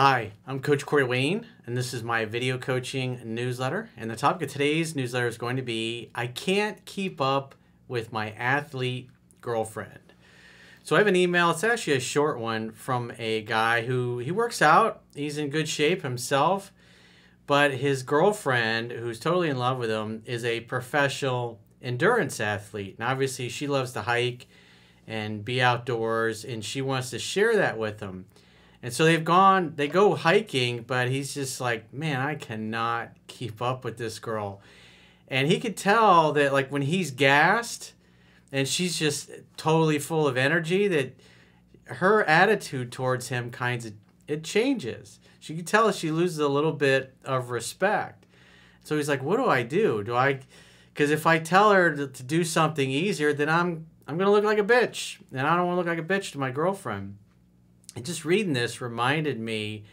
Hi, I'm Coach Corey Wayne, and this is my video coaching newsletter. And the topic of today's newsletter is going to be I can't keep up with my athlete girlfriend. So I have an email, it's actually a short one from a guy who he works out, he's in good shape himself, but his girlfriend, who's totally in love with him, is a professional endurance athlete. And obviously, she loves to hike and be outdoors, and she wants to share that with him. And so they've gone, they go hiking, but he's just like, man, I cannot keep up with this girl. And he could tell that, like, when he's gassed and she's just totally full of energy, that her attitude towards him kinds of it changes. She could tell she loses a little bit of respect. So he's like, what do I do? Do I, because if I tell her to, to do something easier, then I'm I'm gonna look like a bitch, and I don't want to look like a bitch to my girlfriend. Just reading this reminded me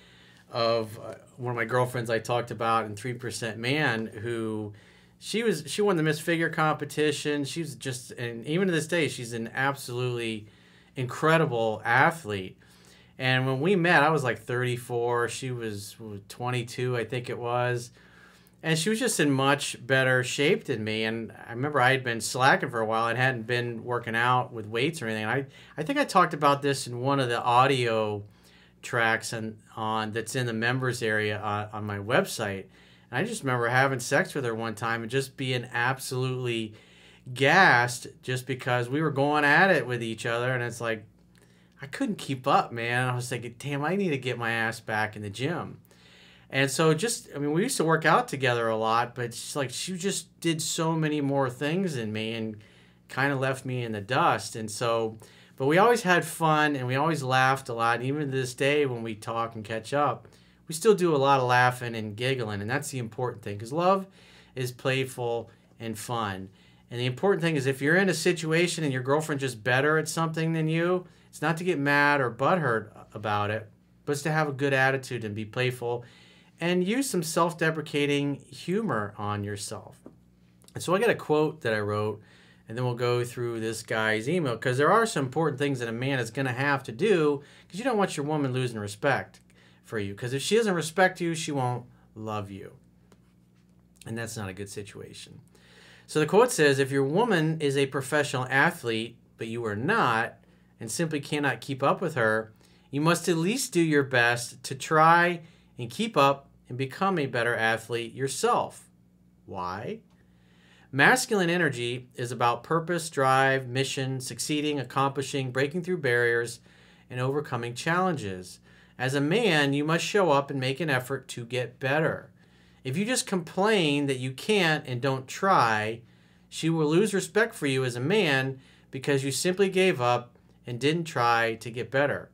of uh, one of my girlfriends I talked about in Three Percent Man, who she was she won the Miss Figure competition. She was just and even to this day, she's an absolutely incredible athlete. And when we met, I was like 34. She was 22, I think it was and she was just in much better shape than me. And I remember I had been slacking for a while and hadn't been working out with weights or anything. I I think I talked about this in one of the audio tracks and on that's in the members area on, on my website. And I just remember having sex with her one time and just being absolutely gassed just because we were going at it with each other and it's like I couldn't keep up, man. I was thinking, damn, I need to get my ass back in the gym. And so just I mean we used to work out together a lot, but she's like she just did so many more things than me and kind of left me in the dust. And so but we always had fun and we always laughed a lot. And even to this day when we talk and catch up, we still do a lot of laughing and giggling and that's the important thing cuz love is playful and fun. And the important thing is if you're in a situation and your girlfriend's just better at something than you, it's not to get mad or butthurt about it, but it's to have a good attitude and be playful and use some self deprecating humor on yourself. And so I got a quote that I wrote, and then we'll go through this guy's email because there are some important things that a man is going to have to do because you don't want your woman losing respect for you. Because if she doesn't respect you, she won't love you. And that's not a good situation. So the quote says if your woman is a professional athlete, but you are not, and simply cannot keep up with her, you must at least do your best to try and keep up and become a better athlete yourself. Why? Masculine energy is about purpose, drive, mission, succeeding, accomplishing, breaking through barriers, and overcoming challenges. As a man, you must show up and make an effort to get better. If you just complain that you can't and don't try, she will lose respect for you as a man because you simply gave up and didn't try to get better.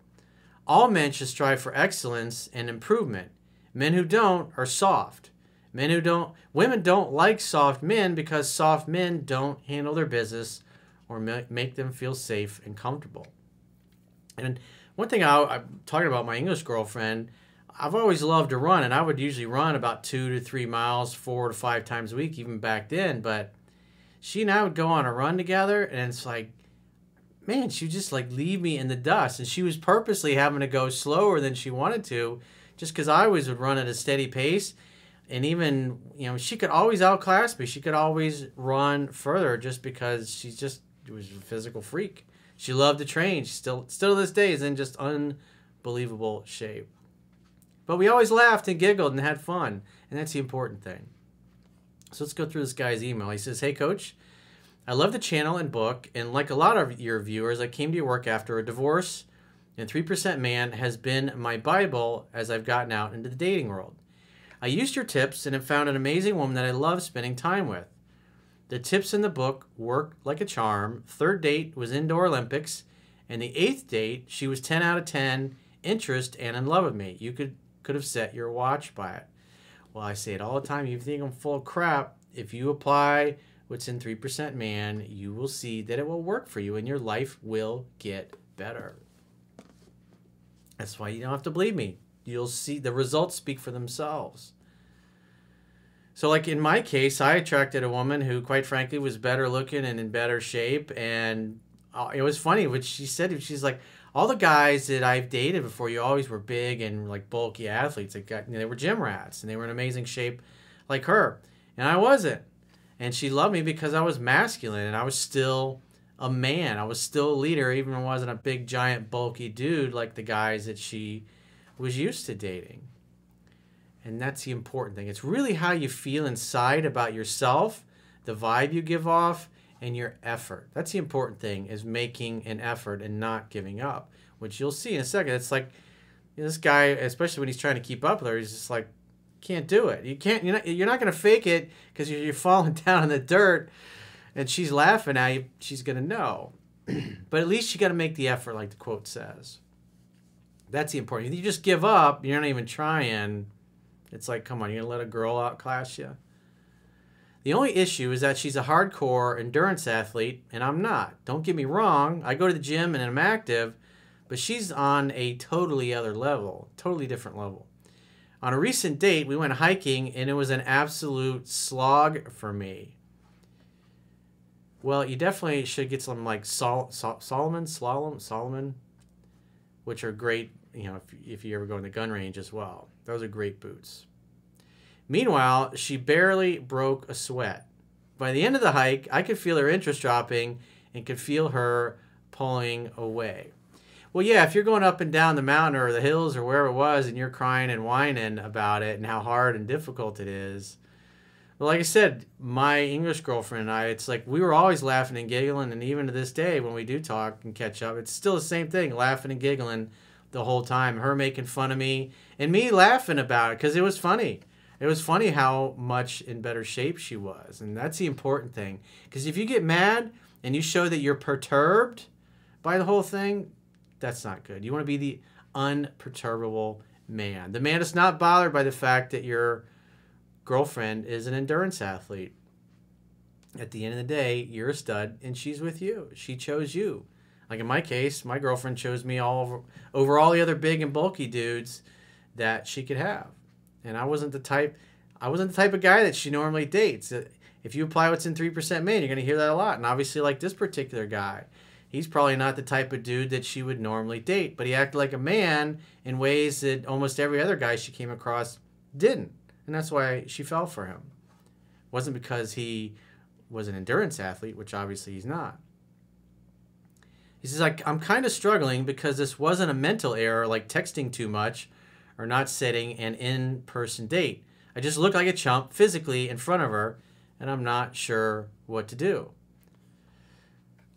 All men should strive for excellence and improvement. Men who don't are soft. Men who don't, women don't like soft men because soft men don't handle their business or make them feel safe and comfortable. And one thing I, I'm talking about my English girlfriend, I've always loved to run, and I would usually run about two to three miles, four to five times a week, even back then. But she and I would go on a run together, and it's like man, she would just like leave me in the dust. And she was purposely having to go slower than she wanted to, just because I always would run at a steady pace. And even, you know, she could always outclass me. She could always run further just because she's just was a physical freak. She loved to train. She still still to this day is in just unbelievable shape. But we always laughed and giggled and had fun. And that's the important thing. So let's go through this guy's email. He says, Hey coach, I love the channel and book, and like a lot of your viewers, I came to your work after a divorce, and 3% Man has been my Bible as I've gotten out into the dating world. I used your tips and have found an amazing woman that I love spending time with. The tips in the book work like a charm. Third date was indoor Olympics, and the eighth date, she was 10 out of 10, interest, and in love with me. You could, could have set your watch by it. Well, I say it all the time. You think I'm full of crap. If you apply what's in 3% Man, you will see that it will work for you and your life will get better. That's why you don't have to believe me. You'll see the results speak for themselves. So, like in my case, I attracted a woman who, quite frankly, was better looking and in better shape. And uh, it was funny what she said. She's like, all the guys that I've dated before, you always were big and like bulky athletes. They got they were gym rats and they were in amazing shape, like her, and I wasn't. And she loved me because I was masculine and I was still a man. I was still a leader, even when I wasn't a big, giant, bulky dude like the guys that she was used to dating. And that's the important thing. It's really how you feel inside about yourself, the vibe you give off, and your effort. That's the important thing is making an effort and not giving up, which you'll see in a second. It's like this guy, especially when he's trying to keep up with her, he's just like, can't do it. You can't. You're not. You're not gonna fake it because you're, you're falling down in the dirt, and she's laughing at you. She's gonna know, but at least you got to make the effort, like the quote says. That's the important. You just give up, you're not even trying. It's like, come on, you're gonna let a girl outclass you. The only issue is that she's a hardcore endurance athlete, and I'm not. Don't get me wrong, I go to the gym and I'm active, but she's on a totally other level, totally different level. On a recent date, we went hiking, and it was an absolute slog for me. Well, you definitely should get some like Sol- Sol- Salomon, Slalom, Salomon, which are great, you know, if, if you ever go in the gun range as well. Those are great boots. Meanwhile, she barely broke a sweat. By the end of the hike, I could feel her interest dropping and could feel her pulling away. Well, yeah, if you're going up and down the mountain or the hills or wherever it was and you're crying and whining about it and how hard and difficult it is, like I said, my English girlfriend and I, it's like we were always laughing and giggling. And even to this day, when we do talk and catch up, it's still the same thing laughing and giggling the whole time. Her making fun of me and me laughing about it because it was funny it was funny how much in better shape she was. And that's the important thing. Because if you get mad and you show that you're perturbed by the whole thing, that's not good. You want to be the unperturbable man. The man is not bothered by the fact that your girlfriend is an endurance athlete. At the end of the day, you're a stud and she's with you. She chose you. Like in my case, my girlfriend chose me all over, over all the other big and bulky dudes that she could have and I wasn't the type. I wasn't the type of guy that she normally dates. If you apply what's in three percent man, you're gonna hear that a lot. And obviously, like this particular guy, he's probably not the type of dude that she would normally date. But he acted like a man in ways that almost every other guy she came across didn't, and that's why she fell for him. It wasn't because he was an endurance athlete, which obviously he's not. He says, like, I'm kind of struggling because this wasn't a mental error like texting too much or not setting an in person date. I just look like a chump physically in front of her, and I'm not sure what to do.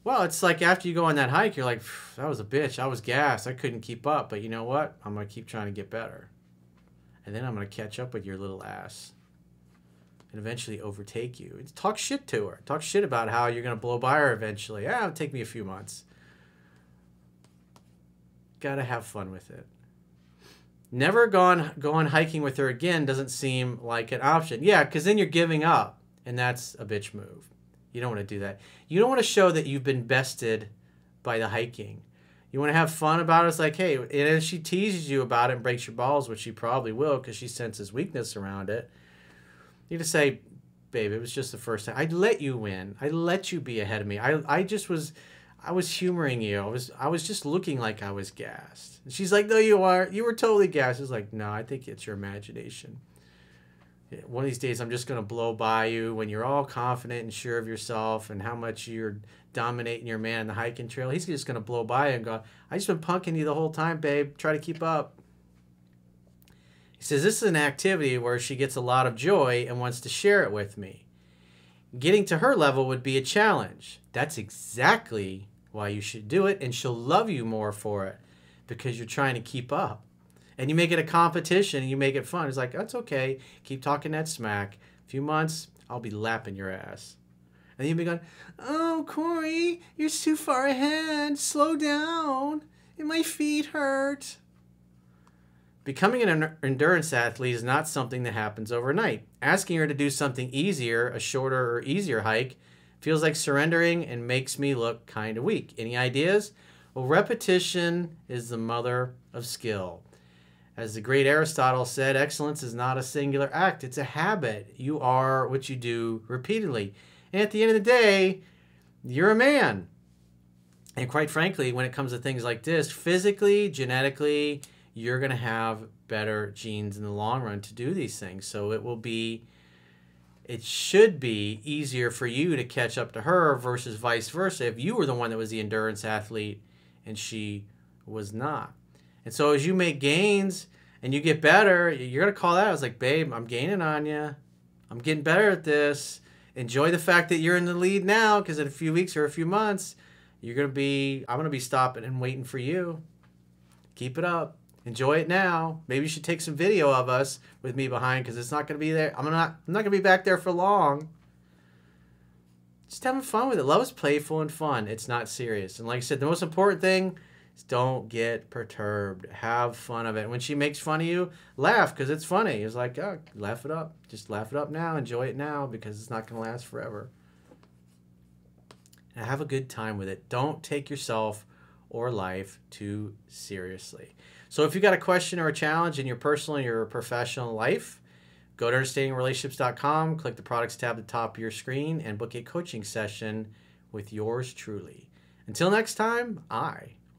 Well, it's like after you go on that hike, you're like, that was a bitch. I was gassed. I couldn't keep up. But you know what? I'm going to keep trying to get better. And then I'm going to catch up with your little ass and eventually overtake you. talk shit to her. Talk shit about how you're going to blow by her eventually. Yeah, it'll take me a few months. Got to have fun with it. Never gone going hiking with her again doesn't seem like an option. Yeah, because then you're giving up, and that's a bitch move. You don't want to do that. You don't want to show that you've been bested by the hiking. You want to have fun about it. It's like, hey, and if she teases you about it and breaks your balls, which she probably will because she senses weakness around it, you just say, babe, it was just the first time. I let you win. I let you be ahead of me. I, I just was I was humoring you. I was I was just looking like I was gassed. And she's like, No, you are. You were totally gassed. I was like, No, I think it's your imagination. One of these days, I'm just gonna blow by you when you're all confident and sure of yourself and how much you're dominating your man in the hiking trail. He's just gonna blow by and go, I just been punking you the whole time, babe. Try to keep up. He says this is an activity where she gets a lot of joy and wants to share it with me. Getting to her level would be a challenge. That's exactly why you should do it, and she'll love you more for it because you're trying to keep up. And you make it a competition and you make it fun. It's like, that's okay. Keep talking that smack. A few months, I'll be lapping your ass. And you'll be going, oh, Corey, you're too far ahead. Slow down. And my feet hurt. Becoming an endurance athlete is not something that happens overnight. Asking her to do something easier, a shorter or easier hike, Feels like surrendering and makes me look kind of weak. Any ideas? Well, repetition is the mother of skill. As the great Aristotle said, excellence is not a singular act, it's a habit. You are what you do repeatedly. And at the end of the day, you're a man. And quite frankly, when it comes to things like this, physically, genetically, you're going to have better genes in the long run to do these things. So it will be, it should be easier for you to catch up to her versus vice versa if you were the one that was the endurance athlete and she was not. And so as you make gains and you get better, you're to call that. I was like, babe, I'm gaining on you. I'm getting better at this. Enjoy the fact that you're in the lead now because in a few weeks or a few months, you're to be, I'm to be stopping and waiting for you. Keep it up. Enjoy it now. Maybe you should take some video of us with me behind because it's not to be there. I'm not, I'm not to be back there for long. Just having fun with it. Love is playful and fun. It's not serious. And like I said, the most important thing don't get perturbed. Have fun of it. When she makes fun of you, laugh because it's funny. It's like, oh, laugh it up. Just laugh it up now. Enjoy it now because it's not going to last forever and have a good time with it. Don't take yourself or life too seriously. So if you got a question or a challenge in your personal or your professional life, go to understandingrelationships.com, click the products tab at the top of your screen, and book a coaching session with yours truly. Until next time, I